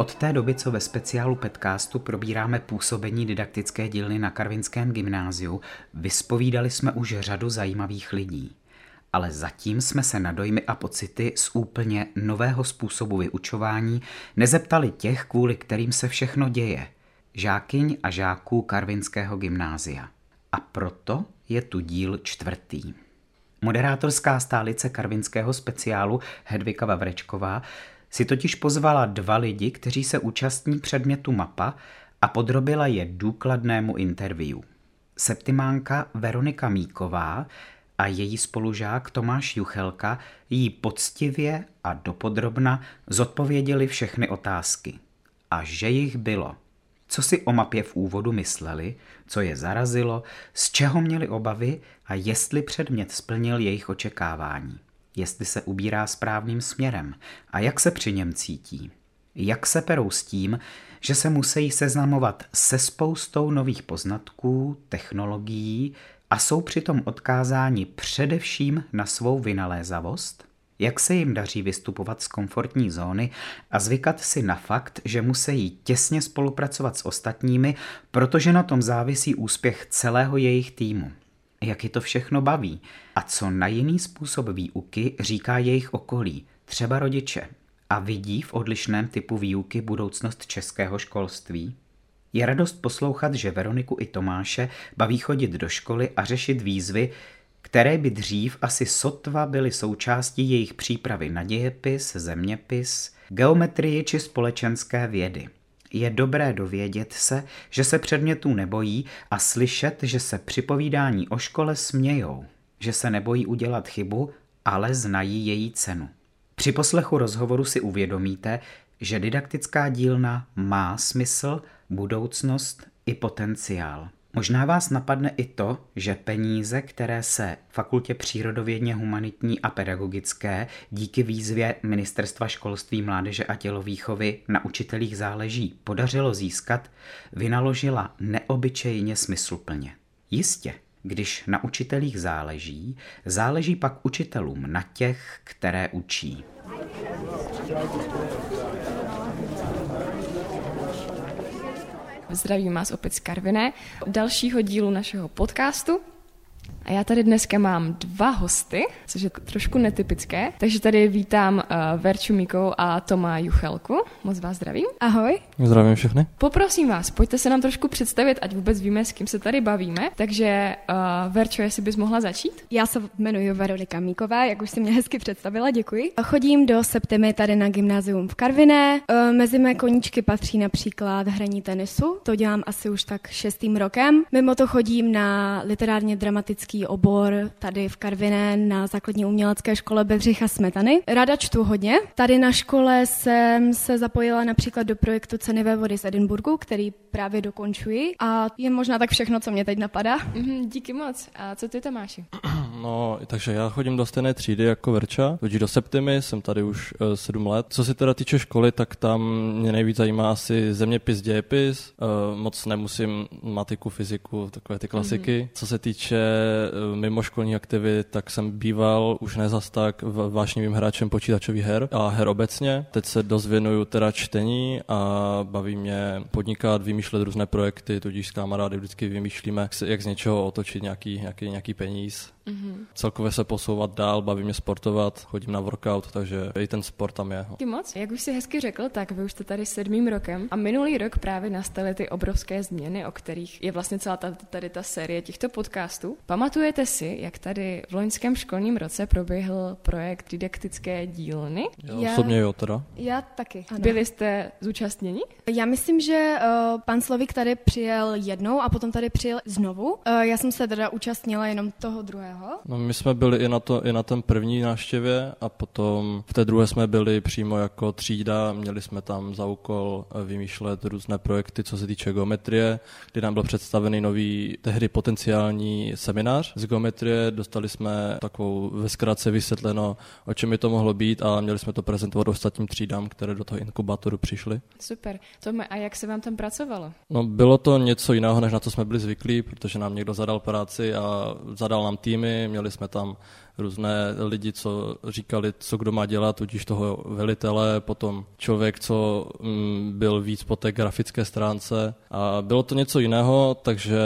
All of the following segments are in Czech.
Od té doby, co ve speciálu Petcastu probíráme působení didaktické dílny na Karvinském gymnáziu, vyspovídali jsme už řadu zajímavých lidí. Ale zatím jsme se na dojmy a pocity z úplně nového způsobu vyučování nezeptali těch, kvůli kterým se všechno děje, žákyň a žáků Karvinského gymnázia. A proto je tu díl čtvrtý. Moderátorská stálice karvinského speciálu Hedvika Vavrečková si totiž pozvala dva lidi, kteří se účastní předmětu mapa a podrobila je důkladnému interview. Septimánka Veronika Míková a její spolužák Tomáš Juchelka jí poctivě a dopodrobna zodpověděli všechny otázky. A že jich bylo. Co si o mapě v úvodu mysleli, co je zarazilo, z čeho měli obavy a jestli předmět splnil jejich očekávání jestli se ubírá správným směrem a jak se při něm cítí. Jak se perou s tím, že se musí seznamovat se spoustou nových poznatků, technologií a jsou přitom odkázáni především na svou vynalézavost? Jak se jim daří vystupovat z komfortní zóny a zvykat si na fakt, že musí těsně spolupracovat s ostatními, protože na tom závisí úspěch celého jejich týmu? Jak je to všechno baví a co na jiný způsob výuky říká jejich okolí, třeba rodiče, a vidí v odlišném typu výuky budoucnost českého školství? Je radost poslouchat, že Veroniku i Tomáše baví chodit do školy a řešit výzvy, které by dřív asi sotva byly součástí jejich přípravy na dějepis, zeměpis, geometrii či společenské vědy – je dobré dovědět se, že se předmětů nebojí a slyšet, že se při povídání o škole smějou, že se nebojí udělat chybu, ale znají její cenu. Při poslechu rozhovoru si uvědomíte, že didaktická dílna má smysl, budoucnost i potenciál. Možná vás napadne i to, že peníze, které se Fakultě přírodovědně humanitní a pedagogické díky výzvě Ministerstva školství, mládeže a tělovýchovy na učitelích záleží podařilo získat, vynaložila neobyčejně smysluplně. Jistě, když na učitelích záleží, záleží pak učitelům na těch, které učí. Zdravím vás opět z Karviné, dalšího dílu našeho podcastu. A já tady dneska mám dva hosty, což je trošku netypické. Takže tady vítám uh, Verču Míkou a Toma Juchelku. Moc vás zdravím. Ahoj. Zdravím všechny. Poprosím vás, pojďte se nám trošku představit, ať vůbec víme, s kým se tady bavíme. Takže uh, Verčo, jestli bys mohla začít? Já se jmenuji Veronika Míková, jak už si mě hezky představila, děkuji. Chodím do Septimy tady na gymnázium v Karviné. Uh, mezi mé koníčky patří například hraní tenisu, to dělám asi už tak šestým rokem. Mimo to chodím na literárně dramatický obor tady v Karviné na základní umělecké škole Bedřicha Smetany. Rada čtu hodně. Tady na škole jsem se zapojila například do projektu Cenivé vody z Edinburgu, který právě dokončuji a je možná tak všechno, co mě teď napadá. Mm, díky moc. A co ty, Tomáši? No, takže já chodím do stejné třídy jako Verča, chodí do Septimy, jsem tady už uh, sedm let. Co se teda týče školy, tak tam mě nejvíc zajímá asi zeměpis, dějepis. Uh, moc nemusím matiku, fyziku, takové ty klasiky. Mm-hmm. Co se týče uh, mimoškolních aktivit, tak jsem býval už ne zas tak vášnivým hráčem počítačových her a her obecně. Teď se dost věnuju teda čtení a baví mě podnikat, vymýšlet různé projekty, tudíž s kamarády vždycky vymýšlíme, jak z něčeho otočit nějaký, nějaký, nějaký peníz. Mm-hmm. Celkově se posouvat dál, baví mě sportovat, chodím na workout, takže i ten sport tam je. Ty moc. Jak už si hezky řekl, tak vy už jste tady sedmým rokem a minulý rok právě nastaly ty obrovské změny, o kterých je vlastně celá ta, tady ta série těchto podcastů. Pamatujete si, jak tady v loňském školním roce proběhl projekt didaktické dílny? Já, já osobně jo teda. Já taky. Ano. Byli jste zúčastněni? Já myslím, že uh, pan Slovik tady přijel jednou a potom tady přijel znovu. Uh, já jsem se teda účastnila jenom toho druhého druhého? No, my jsme byli i na, to, i na ten první návštěvě a potom v té druhé jsme byli přímo jako třída, měli jsme tam za úkol eh, vymýšlet různé projekty, co se týče geometrie, kdy nám byl představený nový tehdy potenciální seminář z geometrie, dostali jsme takovou ve zkratce vysvětleno, o čem by to mohlo být a měli jsme to prezentovat ostatním třídám, které do toho inkubátoru přišly. Super. Tome, a jak se vám tam pracovalo? No, bylo to něco jiného, než na co jsme byli zvyklí, protože nám někdo zadal práci a zadal nám tým, týmy, měli jsme tam různé lidi, co říkali, co kdo má dělat, tudíž toho velitele, potom člověk, co mm, byl víc po té grafické stránce. A bylo to něco jiného, takže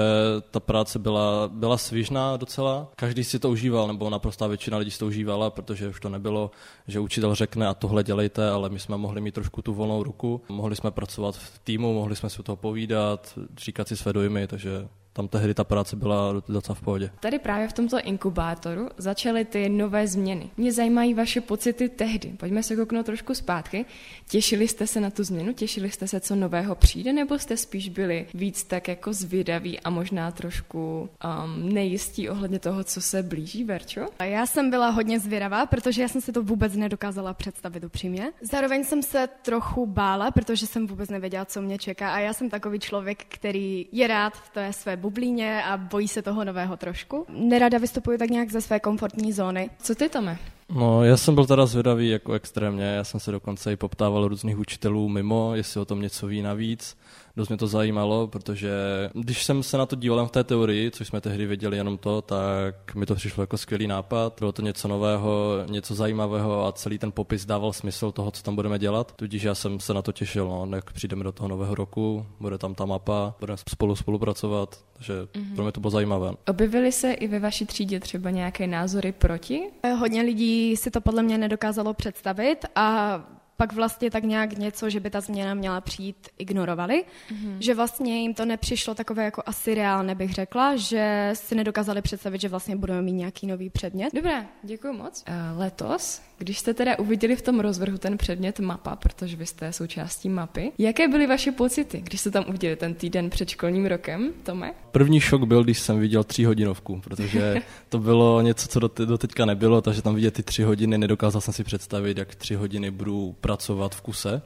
ta práce byla, byla svížná docela. Každý si to užíval, nebo naprostá většina lidí si to užívala, protože už to nebylo, že učitel řekne a tohle dělejte, ale my jsme mohli mít trošku tu volnou ruku. Mohli jsme pracovat v týmu, mohli jsme si toho povídat, říkat si své dojmy, takže tam tehdy ta práce byla docela v pohodě. Tady právě v tomto inkubátoru začaly ty nové změny. Mě zajímají vaše pocity tehdy. Pojďme se kouknout trošku zpátky. Těšili jste se na tu změnu? Těšili jste se, co nového přijde? Nebo jste spíš byli víc tak jako zvědaví a možná trošku um, nejistí ohledně toho, co se blíží, Verčo? A já jsem byla hodně zvědavá, protože já jsem si to vůbec nedokázala představit upřímně. Zároveň jsem se trochu bála, protože jsem vůbec nevěděla, co mě čeká. A já jsem takový člověk, který je rád v té své bublíně a bojí se toho nového trošku. Nerada vystupuji tak nějak ze své komfortní zóny. Co ty, Tome? No, já jsem byl teda zvědavý jako extrémně, já jsem se dokonce i poptával různých učitelů mimo, jestli o tom něco ví navíc dost mě to zajímalo, protože když jsem se na to díval v té teorii, což jsme tehdy věděli jenom to, tak mi to přišlo jako skvělý nápad. Bylo to něco nového, něco zajímavého a celý ten popis dával smysl toho, co tam budeme dělat. Tudíž já jsem se na to těšil, no, jak přijdeme do toho nového roku, bude tam ta mapa, budeme spolu spolupracovat, takže mm-hmm. pro mě to bylo zajímavé. Objevily se i ve vaší třídě třeba nějaké názory proti? Hodně lidí si to podle mě nedokázalo představit a pak vlastně tak nějak něco, že by ta změna měla přijít, ignorovali. Mm-hmm. Že vlastně jim to nepřišlo takové jako asi reálné, bych řekla, že si nedokázali představit, že vlastně budeme mít nějaký nový předmět. Dobré, děkuji moc. Uh, letos, když jste teda uviděli v tom rozvrhu ten předmět mapa, protože vy jste součástí mapy, jaké byly vaše pocity, když jste tam uviděli ten týden před školním rokem, Tome? První šok byl, když jsem viděl tři hodinovku, protože to bylo něco, co do, teďka nebylo, takže tam vidět ty tři hodiny, nedokázal jsem si představit, jak tři hodiny budu pracovat v kuse.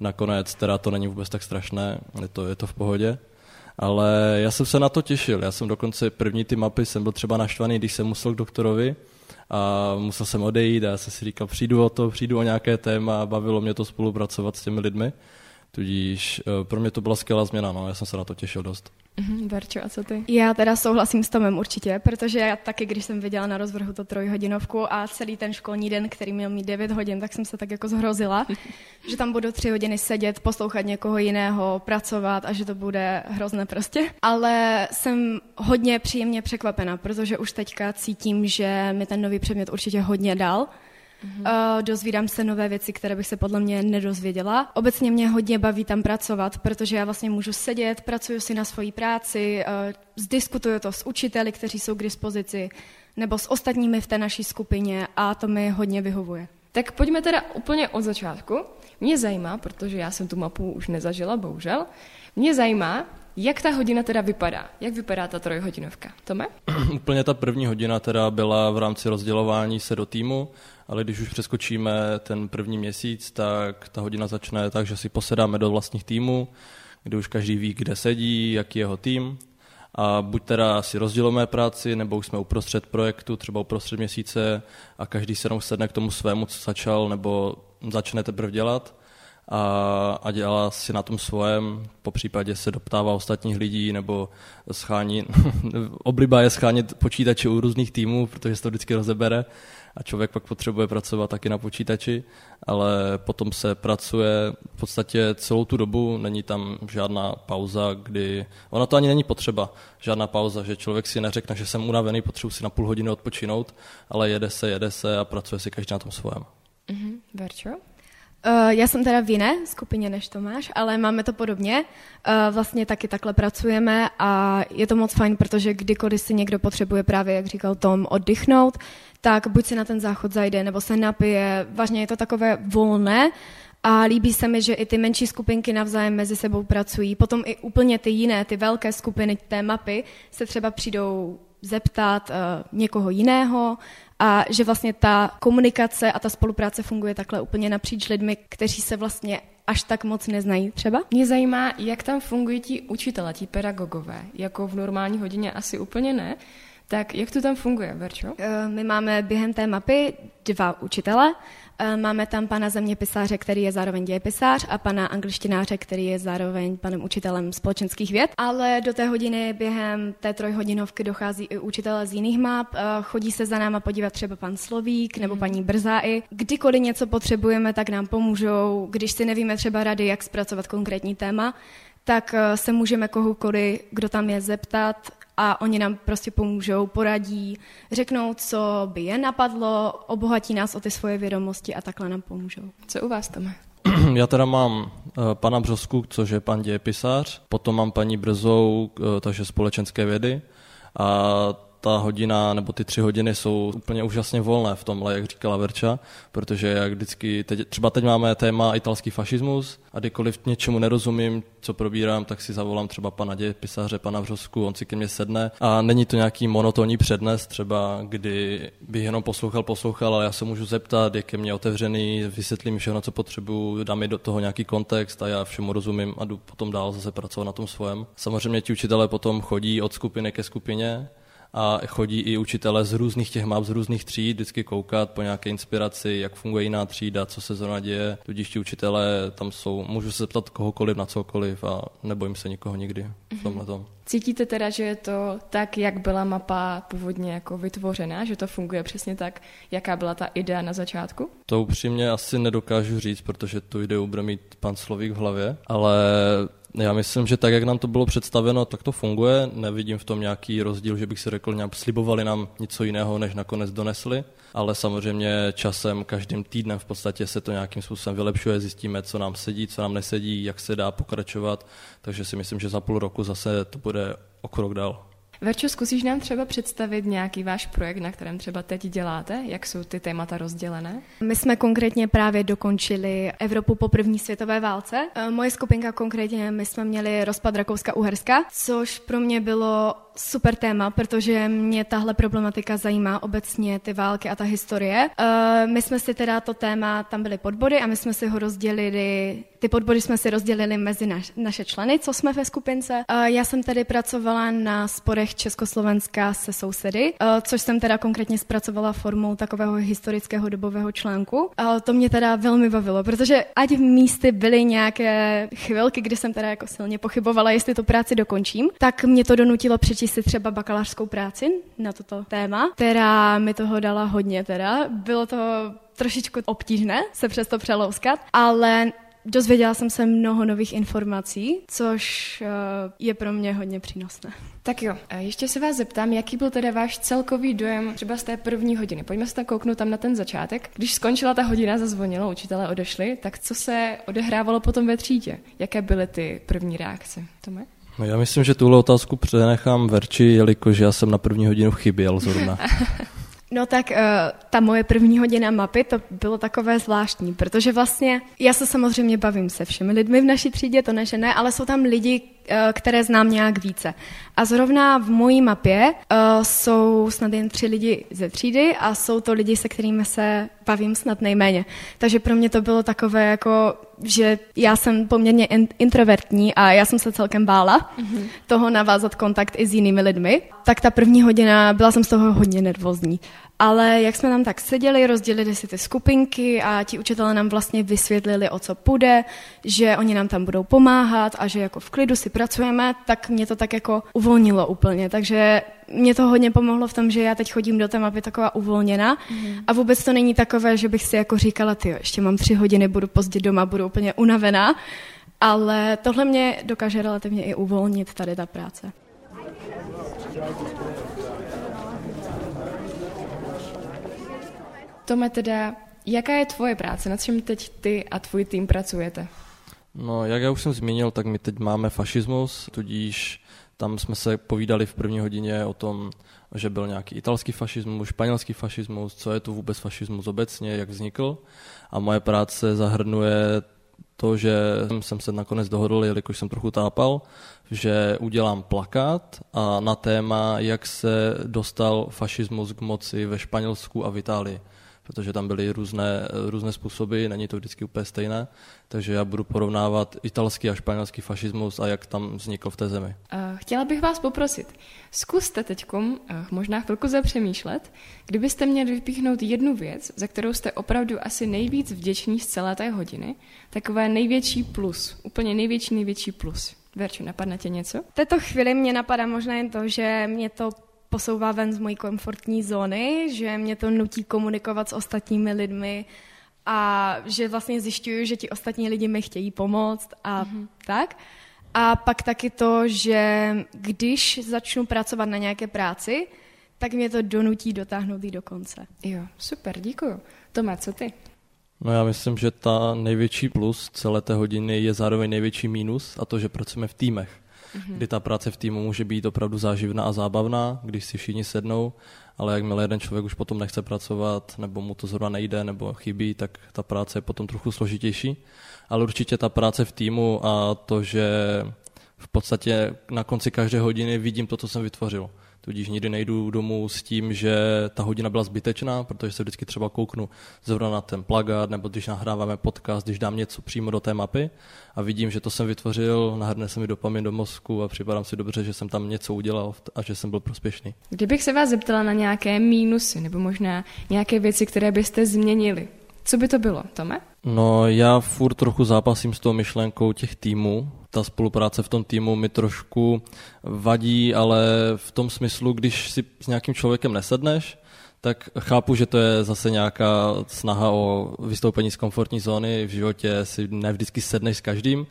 Nakonec teda to není vůbec tak strašné, je to, je to v pohodě. Ale já jsem se na to těšil. Já jsem dokonce první ty mapy jsem byl třeba naštvaný, když jsem musel k doktorovi a musel jsem odejít a já jsem si říkal, přijdu o to, přijdu o nějaké téma a bavilo mě to spolupracovat s těmi lidmi. Tudíž eh, pro mě to byla skvělá změna, no, já jsem se na to těšil dost. Mm-hmm, Verčo, a co ty? Já teda souhlasím s Tomem určitě, protože já taky, když jsem viděla na rozvrhu to trojhodinovku a celý ten školní den, který měl mít 9 hodin, tak jsem se tak jako zhrozila, že tam budu tři hodiny sedět, poslouchat někoho jiného, pracovat a že to bude hrozné prostě. Ale jsem hodně příjemně překvapena, protože už teďka cítím, že mi ten nový předmět určitě hodně dal Mm-hmm. Uh, dozvídám se nové věci, které bych se podle mě nedozvěděla. Obecně mě hodně baví tam pracovat, protože já vlastně můžu sedět, pracuji si na svoji práci, uh, zdiskutuju to s učiteli, kteří jsou k dispozici, nebo s ostatními v té naší skupině a to mi hodně vyhovuje. Tak pojďme teda úplně od začátku. Mě zajímá, protože já jsem tu mapu už nezažila, bohužel, mě zajímá, jak ta hodina teda vypadá? Jak vypadá ta trojhodinovka? Tome? Úplně ta první hodina teda byla v rámci rozdělování se do týmu, ale když už přeskočíme ten první měsíc, tak ta hodina začne tak, že si posedáme do vlastních týmů, kde už každý ví, kde sedí, jaký je jeho tým. A buď teda si rozdělíme práci, nebo už jsme uprostřed projektu, třeba uprostřed měsíce a každý se jenom sedne k tomu svému, co začal, nebo začne teprve dělat a, a dělá si na tom svojem, po případě se doptává ostatních lidí nebo schání, obliba je schánit počítače u různých týmů, protože se to vždycky rozebere a člověk pak potřebuje pracovat taky na počítači, ale potom se pracuje v podstatě celou tu dobu, není tam žádná pauza, kdy, ona to ani není potřeba, žádná pauza, že člověk si neřekne, že jsem unavený, potřebuji si na půl hodiny odpočinout, ale jede se, jede se a pracuje si každý na tom svém. Mm-hmm. Uh, já jsem teda v jiné skupině než Tomáš, ale máme to podobně. Uh, vlastně taky takhle pracujeme a je to moc fajn, protože kdykoliv si někdo potřebuje právě, jak říkal Tom, oddychnout, tak buď si na ten záchod zajde, nebo se napije. Vážně je to takové volné a líbí se mi, že i ty menší skupinky navzájem mezi sebou pracují. Potom i úplně ty jiné, ty velké skupiny té mapy se třeba přijdou zeptat uh, někoho jiného a že vlastně ta komunikace a ta spolupráce funguje takhle úplně napříč lidmi, kteří se vlastně až tak moc neznají třeba. Mě zajímá, jak tam fungují ti učitele, ti pedagogové. Jako v normální hodině asi úplně ne, Tak jak to tam funguje, Verčo? Eh, my máme během té mapy dva učitele. Eh, máme tam pana zeměpisáře, který je zároveň dějepisář a pana angličtináře, který je zároveň panem učitelem společenských věd. Ale do té hodiny během té trojhodinovky dochází i učitele z jiných map. Eh, chodí se za náma podívat třeba pan Slovík nebo paní Brzái. Kdykoliv něco potřebujeme, tak nám pomůžou. Když si nevíme třeba rady, jak zpracovat konkrétní téma, tak se můžeme kohokoliv, kdo tam je, zeptat a oni nám prostě pomůžou, poradí, řeknou, co by je napadlo, obohatí nás o ty svoje vědomosti a takhle nám pomůžou. Co u vás, Tome? Já teda mám uh, pana Břosku, což je pan dějepisář, potom mám paní Brzou, uh, takže společenské vědy a ta hodina nebo ty tři hodiny jsou úplně úžasně volné v tomhle, jak říkala Verča, protože jak vždycky, teď, třeba teď máme téma italský fašismus a kdykoliv něčemu nerozumím, co probírám, tak si zavolám třeba pana děje, pisaře, pana Vřosku, on si ke mně sedne a není to nějaký monotónní přednes, třeba kdy bych jenom poslouchal, poslouchal, ale já se můžu zeptat, je mě otevřený, vysvětlím všechno, co potřebuju, dám mi do toho nějaký kontext a já všemu rozumím a jdu potom dál zase pracovat na tom svém. Samozřejmě ti učitelé potom chodí od skupiny ke skupině, a chodí i učitele z různých těch map, z různých tříd, vždycky koukat po nějaké inspiraci, jak funguje jiná třída, co se zrovna děje. Tudíž ti učitelé tam jsou, můžu se zeptat kohokoliv na cokoliv a nebojím se nikoho nikdy v tomhle tom. Cítíte teda, že je to tak, jak byla mapa původně jako vytvořená, že to funguje přesně tak, jaká byla ta idea na začátku? To upřímně asi nedokážu říct, protože tu ideu bude mít pan Slovík v hlavě, ale já myslím, že tak, jak nám to bylo představeno, tak to funguje. Nevidím v tom nějaký rozdíl, že bych si řekl, nějak slibovali nám něco jiného, než nakonec donesli. Ale samozřejmě časem, každým týdnem v podstatě se to nějakým způsobem vylepšuje, zjistíme, co nám sedí, co nám nesedí, jak se dá pokračovat. Takže si myslím, že za půl roku zase to bude o krok dál. Verčo, zkusíš nám třeba představit nějaký váš projekt, na kterém třeba teď děláte? Jak jsou ty témata rozdělené? My jsme konkrétně právě dokončili Evropu po první světové válce. E, moje skupinka konkrétně, my jsme měli rozpad Rakouska-Uherska, což pro mě bylo super téma, protože mě tahle problematika zajímá obecně ty války a ta historie. Uh, my jsme si teda to téma, tam byly podbody a my jsme si ho rozdělili, ty podbody jsme si rozdělili mezi naš, naše členy, co jsme ve skupince. Uh, já jsem tady pracovala na sporech Československa se sousedy, uh, což jsem teda konkrétně zpracovala formou takového historického dobového článku. To mě teda velmi bavilo, protože ať v místy byly nějaké chvilky, kdy jsem teda jako silně pochybovala, jestli tu práci dokončím, tak mě to donutilo přečíst přečíst si třeba bakalářskou práci na toto téma, která mi toho dala hodně teda. Bylo to trošičku obtížné se přes to přelouskat, ale dozvěděla jsem se mnoho nových informací, což eh, je pro mě hodně přínosné. Tak jo, a ještě se vás zeptám, jaký byl teda váš celkový dojem třeba z té první hodiny. Pojďme se tam kouknout tam na ten začátek. Když skončila ta hodina, zazvonilo, učitelé odešli, tak co se odehrávalo potom ve třídě? Jaké byly ty první reakce? Tome? No já myslím, že tuhle otázku přenechám Verči, jelikož já jsem na první hodinu chyběl zrovna. No tak uh, ta moje první hodina mapy, to bylo takové zvláštní, protože vlastně já se samozřejmě bavím se všemi lidmi v naší třídě, to ne, že ne, ale jsou tam lidi, Eh, které znám nějak více. A zrovna v mojí mapě uh, jsou snad jen tři lidi ze třídy a jsou to lidi, se kterými se bavím snad nejméně. Takže pro mě to bylo takové jako, že já jsem poměrně introvertní a já jsem se celkem bála mm-hmm. toho navázat kontakt i s jinými lidmi. Tak ta první hodina, byla jsem z toho hodně nervózní. Ale jak jsme tam tak seděli, rozdělili si ty skupinky a ti učitelé nám vlastně vysvětlili, o co půjde, že oni nám tam budou pomáhat a že jako v klidu si pracujeme, tak mě to tak jako uvolnilo úplně. Takže mě to hodně pomohlo v tom, že já teď chodím do té mapy taková uvolněna mm. a vůbec to není takové, že bych si jako říkala, ty ještě mám tři hodiny, budu pozdě doma, budu úplně unavená, ale tohle mě dokáže relativně i uvolnit tady ta práce. Tome, teda, jaká je tvoje práce? Na čem teď ty a tvůj tým pracujete? No, jak já už jsem zmínil, tak my teď máme fašismus, tudíž tam jsme se povídali v první hodině o tom, že byl nějaký italský fašismus, španělský fašismus, co je to vůbec fašismus obecně, jak vznikl. A moje práce zahrnuje to, že jsem se nakonec dohodl, jelikož jsem trochu tápal, že udělám plakát a na téma, jak se dostal fašismus k moci ve Španělsku a v Itálii protože tam byly různé, různé způsoby, není to vždycky úplně stejné, takže já budu porovnávat italský a španělský fašismus a jak tam vznikl v té zemi. Chtěla bych vás poprosit, zkuste teď možná chvilku zapřemýšlet, kdybyste měli vypíchnout jednu věc, za kterou jste opravdu asi nejvíc vděční z celé té hodiny, takové největší plus, úplně největší, největší plus. Verčo, napadne tě něco? V této chvíli mě napadá možná jen to, že mě to posouvá ven z mojí komfortní zóny, že mě to nutí komunikovat s ostatními lidmi a že vlastně zjišťuju, že ti ostatní lidi mi chtějí pomoct a mm-hmm. tak. A pak taky to, že když začnu pracovat na nějaké práci, tak mě to donutí dotáhnout ji do konce. Jo, super, děkuju. Tome, co ty? No já myslím, že ta největší plus celé té hodiny je zároveň největší mínus a to, že pracujeme v týmech. Mm-hmm. Kdy ta práce v týmu může být opravdu záživná a zábavná, když si všichni sednou, ale jakmile jeden člověk už potom nechce pracovat, nebo mu to zrovna nejde, nebo chybí, tak ta práce je potom trochu složitější. Ale určitě ta práce v týmu a to, že v podstatě na konci každé hodiny vidím to, co jsem vytvořil tudíž nikdy nejdu domů s tím, že ta hodina byla zbytečná, protože se vždycky třeba kouknu zrovna na ten plagát, nebo když nahráváme podcast, když dám něco přímo do té mapy a vidím, že to jsem vytvořil, nahrne se mi dopamin do mozku a připadám si dobře, že jsem tam něco udělal a že jsem byl prospěšný. Kdybych se vás zeptala na nějaké mínusy nebo možná nějaké věci, které byste změnili, co by to bylo, Tome? No, já furt trochu zápasím s tou myšlenkou těch týmů. Ta spolupráce v tom týmu mi trošku vadí, ale v tom smyslu, když si s nějakým člověkem nesedneš, tak chápu, že to je zase nějaká snaha o vystoupení z komfortní zóny. V životě si ne vždycky sedneš s každým,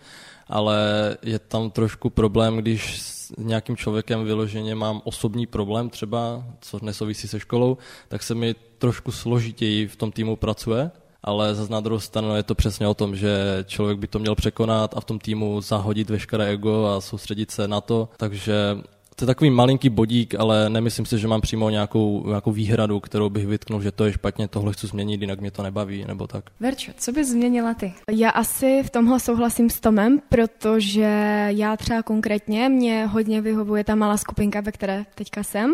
ale je tam trošku problém, když s nějakým člověkem vyloženě mám osobní problém třeba, co nesouvisí se školou, tak se mi trošku složitěji v tom týmu pracuje ale za na druhou stranu je to přesně o tom, že člověk by to měl překonat a v tom týmu zahodit veškeré ego a soustředit se na to, takže to je takový malinký bodík, ale nemyslím si, že mám přímo nějakou, nějakou výhradu, kterou bych vytknul, že to je špatně, tohle chci změnit, jinak mě to nebaví, nebo tak. Verčo, co bys změnila ty? Já asi v tomhle souhlasím s Tomem, protože já třeba konkrétně, mě hodně vyhovuje ta malá skupinka, ve které teďka jsem,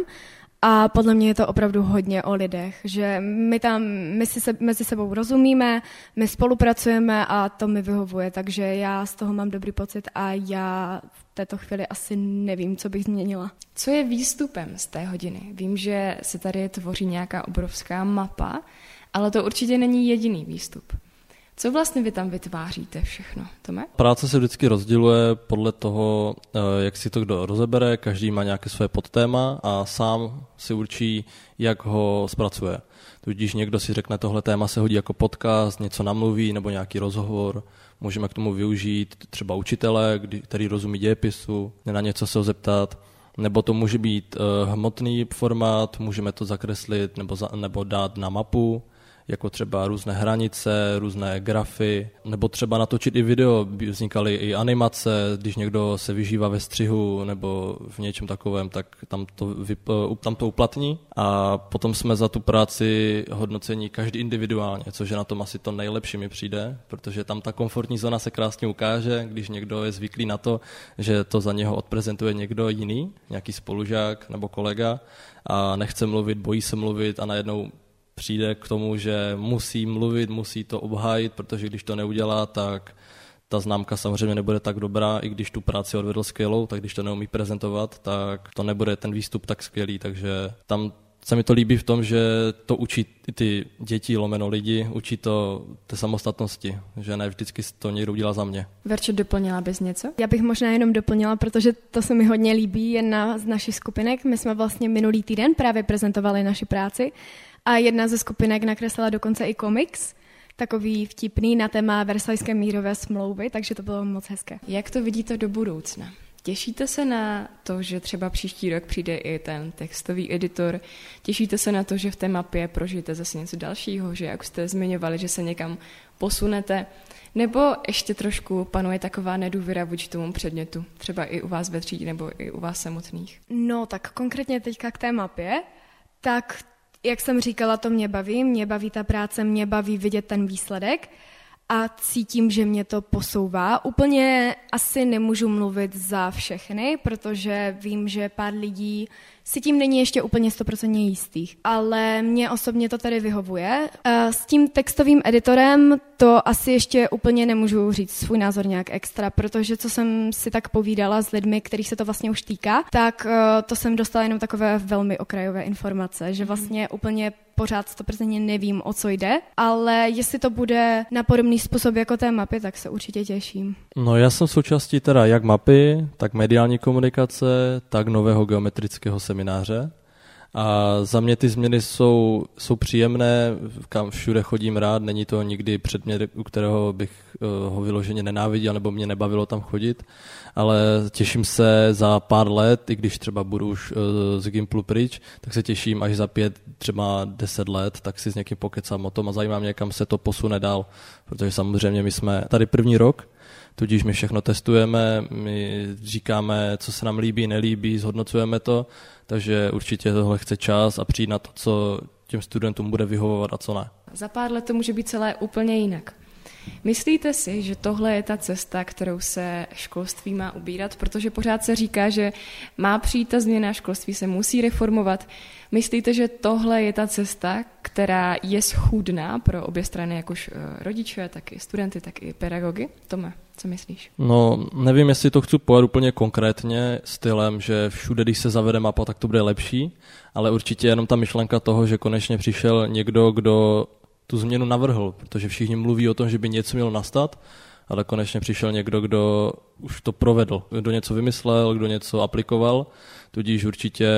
a podle mě je to opravdu hodně o lidech, že my tam my si se, mezi sebou rozumíme, my spolupracujeme a to mi vyhovuje, takže já z toho mám dobrý pocit a já v této chvíli asi nevím, co bych změnila. Co je výstupem z té hodiny? Vím, že se tady tvoří nějaká obrovská mapa, ale to určitě není jediný výstup. Co vlastně vy tam vytváříte všechno, Tome? Práce se vždycky rozděluje podle toho, eh, jak si to kdo rozebere, každý má nějaké své podtéma a sám si určí, jak ho zpracuje. Tudíž někdo si řekne, tohle téma se hodí jako podcast, něco namluví nebo nějaký rozhovor. Můžeme k tomu využít třeba učitele, který rozumí dějepisu, na něco se ho zeptat. Nebo to může být uh, hmotný formát, můžeme to zakreslit nebo, za, nebo dát na mapu jako třeba různé hranice, různé grafy, nebo třeba natočit i video. Vznikaly i animace, když někdo se vyžívá ve střihu nebo v něčem takovém, tak tam to, vyp- tam to uplatní. A potom jsme za tu práci hodnocení každý individuálně, což je na tom asi to nejlepší mi přijde, protože tam ta komfortní zóna se krásně ukáže, když někdo je zvyklý na to, že to za něho odprezentuje někdo jiný, nějaký spolužák nebo kolega a nechce mluvit, bojí se mluvit a najednou přijde k tomu, že musí mluvit, musí to obhájit, protože když to neudělá, tak ta známka samozřejmě nebude tak dobrá, i když tu práci odvedl skvělou, tak když to neumí prezentovat, tak to nebude ten výstup tak skvělý, takže tam se mi to líbí v tom, že to učí ty děti, lomeno lidi, učí to té samostatnosti, že ne vždycky to někdo udělá za mě. Verče, doplnila bys něco? Já bych možná jenom doplnila, protože to se mi hodně líbí, jedna z našich skupinek. My jsme vlastně minulý týden právě prezentovali naši práci a jedna ze skupinek nakreslila dokonce i komiks, takový vtipný na téma Versajské mírové smlouvy, takže to bylo moc hezké. Jak to vidíte do budoucna? Těšíte se na to, že třeba příští rok přijde i ten textový editor? Těšíte se na to, že v té mapě prožijete zase něco dalšího, že jak jste zmiňovali, že se někam posunete? Nebo ještě trošku panuje taková nedůvěra vůči tomu předmětu, třeba i u vás ve třídě nebo i u vás samotných? No tak konkrétně teďka k té mapě, tak jak jsem říkala, to mě baví, mě baví ta práce, mě baví vidět ten výsledek a cítím, že mě to posouvá. Úplně asi nemůžu mluvit za všechny, protože vím, že pár lidí si tím není ještě úplně stoprocentně jistý. Ale mě osobně to tady vyhovuje. Eh, s tím textovým editorem to asi ještě úplně nemůžu říct svůj názor nějak extra, protože co jsem si tak povídala s lidmi, kterých se to vlastně už týká, tak eh, to jsem dostala jenom takové velmi okrajové informace, že mhm. vlastně úplně pořád 100% nevím, o co jde, ale jestli to bude na podobný způsob jako té mapy, tak se určitě těším. No já jsem součástí teda jak mapy, tak mediální komunikace, tak nového geometrického semináře. A za mě ty změny jsou, jsou příjemné, kam všude chodím rád, není to nikdy předmět, u kterého bych uh, ho vyloženě nenáviděl nebo mě nebavilo tam chodit, ale těším se za pár let, i když třeba budu už uh, z Gimplu pryč, tak se těším až za pět, třeba deset let, tak si s někým pokecám o tom a zajímá mě, kam se to posune dál, protože samozřejmě my jsme tady první rok, tudíž my všechno testujeme, my říkáme, co se nám líbí, nelíbí, zhodnocujeme to, takže určitě tohle chce čas a přijít na to, co těm studentům bude vyhovovat a co ne. Za pár let to může být celé úplně jinak. Myslíte si, že tohle je ta cesta, kterou se školství má ubírat? Protože pořád se říká, že má přijít ta změna, školství se musí reformovat. Myslíte, že tohle je ta cesta, která je schůdná pro obě strany, jakož eh, rodiče, tak i studenty, tak i pedagogy? Tome, co myslíš? No, nevím, jestli to chci pojat úplně konkrétně stylem, že všude, když se zavede mapa, tak to bude lepší, ale určitě jenom ta myšlenka toho, že konečně přišel někdo, kdo tu změnu navrhl, protože všichni mluví o tom, že by něco mělo nastat, ale konečně přišel někdo, kdo už to provedl, kdo něco vymyslel, kdo něco aplikoval, tudíž určitě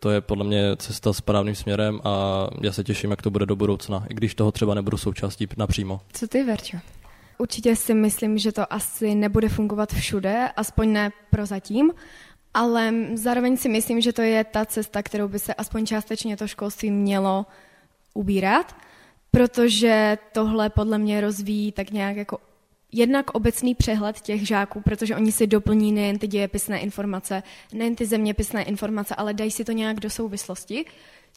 to je podle mě cesta správným směrem a já se těším, jak to bude do budoucna, i když toho třeba nebudu součástí napřímo. Co ty, Verčo? Určitě si myslím, že to asi nebude fungovat všude, aspoň ne prozatím, ale zároveň si myslím, že to je ta cesta, kterou by se aspoň částečně to školství mělo ubírat protože tohle podle mě rozvíjí tak nějak jako jednak obecný přehled těch žáků, protože oni si doplní nejen ty dějepisné informace, nejen ty zeměpisné informace, ale dají si to nějak do souvislosti,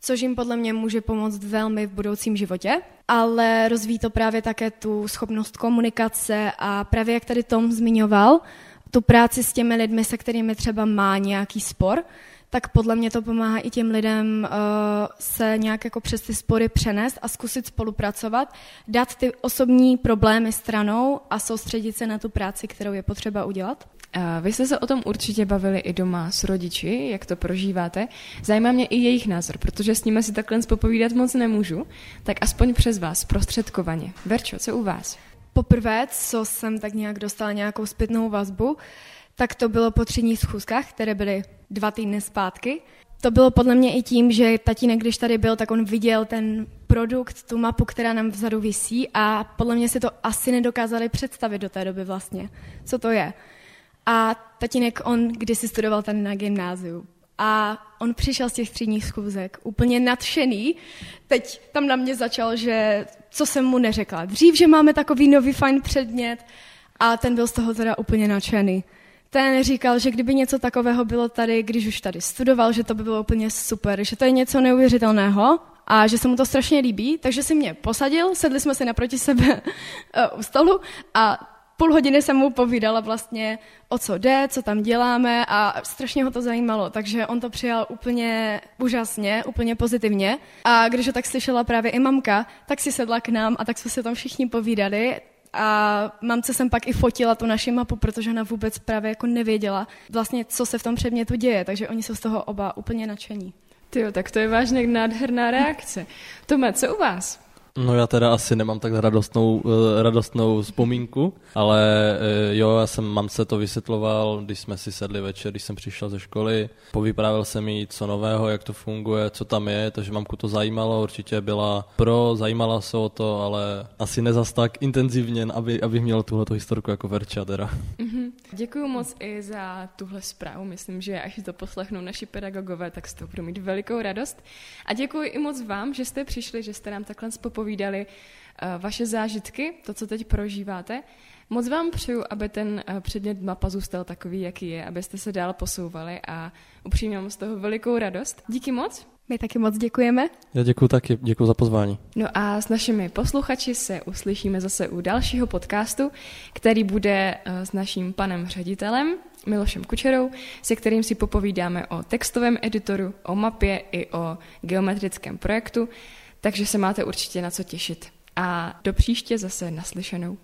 což jim podle mě může pomoct velmi v budoucím životě, ale rozvíjí to právě také tu schopnost komunikace a právě jak tady Tom zmiňoval, tu práci s těmi lidmi, se kterými třeba má nějaký spor, tak podle mě to pomáhá i těm lidem uh, se nějak jako přes ty spory přenést a zkusit spolupracovat, dát ty osobní problémy stranou a soustředit se na tu práci, kterou je potřeba udělat. Vy jste se o tom určitě bavili i doma s rodiči, jak to prožíváte. Zajímá mě i jejich názor, protože s nimi si takhle popovídat moc nemůžu, tak aspoň přes vás, prostředkovaně. Verčo, co u vás? Poprvé, co jsem tak nějak dostala nějakou zpětnou vazbu, tak to bylo po třídních schůzkách, které byly dva týdny zpátky. To bylo podle mě i tím, že tatínek, když tady byl, tak on viděl ten produkt, tu mapu, která nám vzadu visí a podle mě si to asi nedokázali představit do té doby vlastně, co to je. A tatínek, on kdysi studoval tady na gymnáziu. A on přišel z těch třídních schůzek úplně nadšený. Teď tam na mě začal, že co jsem mu neřekla. Dřív, že máme takový nový fajn předmět. A ten byl z toho teda úplně nadšený. Ten říkal, že kdyby něco takového bylo tady, když už tady studoval, že to by bylo úplně super, že to je něco neuvěřitelného a že se mu to strašně líbí, takže si mě posadil, sedli jsme si naproti sebe eh, u stolu a půl hodiny jsem mu povídala vlastně, o co jde, co tam děláme a strašně ho to zajímalo, takže on to přijal úplně úžasně, úplně pozitivně. A když ho tak slyšela právě i mamka, tak si sedla k nám a tak jsme se tam všichni povídali, a mamce jsem pak i fotila tu naši mapu, protože ona vůbec právě jako nevěděla vlastně, co se v tom předmětu děje, takže oni jsou z toho oba úplně nadšení. Tyjo, tak to je vážně nádherná reakce. Tome, co u vás? No já teda asi nemám tak radostnou, eh, radostnou vzpomínku, ale eh, jo, já jsem mamce to vysvětloval, když jsme si sedli večer, když jsem přišel ze školy. Povyprávěl jsem jí, co nového, jak to funguje, co tam je, takže mamku to zajímalo, určitě byla pro, zajímala se o to, ale asi nezas tak intenzivně, aby, abych měl tuhle historku jako Verča teda. Mm-hmm. Děkuji moc i za tuhle zprávu. Myslím, že až to poslechnou naši pedagogové, tak z toho budou mít velikou radost. A děkuji i moc vám, že jste přišli, že jste nám takhle popovídali eh, vaše zážitky, to, co teď prožíváte. Moc vám přeju, aby ten eh, předmět mapa zůstal takový, jaký je, abyste se dál posouvali a upřímně mám z toho velikou radost. Díky moc. My taky moc děkujeme. Já děkuji taky, děkuji za pozvání. No a s našimi posluchači se uslyšíme zase u dalšího podcastu, který bude eh, s naším panem ředitelem Milošem Kučerou, se kterým si popovídáme o textovém editoru, o mapě i o geometrickém projektu, takže se máte určitě na co těšit. A do příště zase naslyšenou.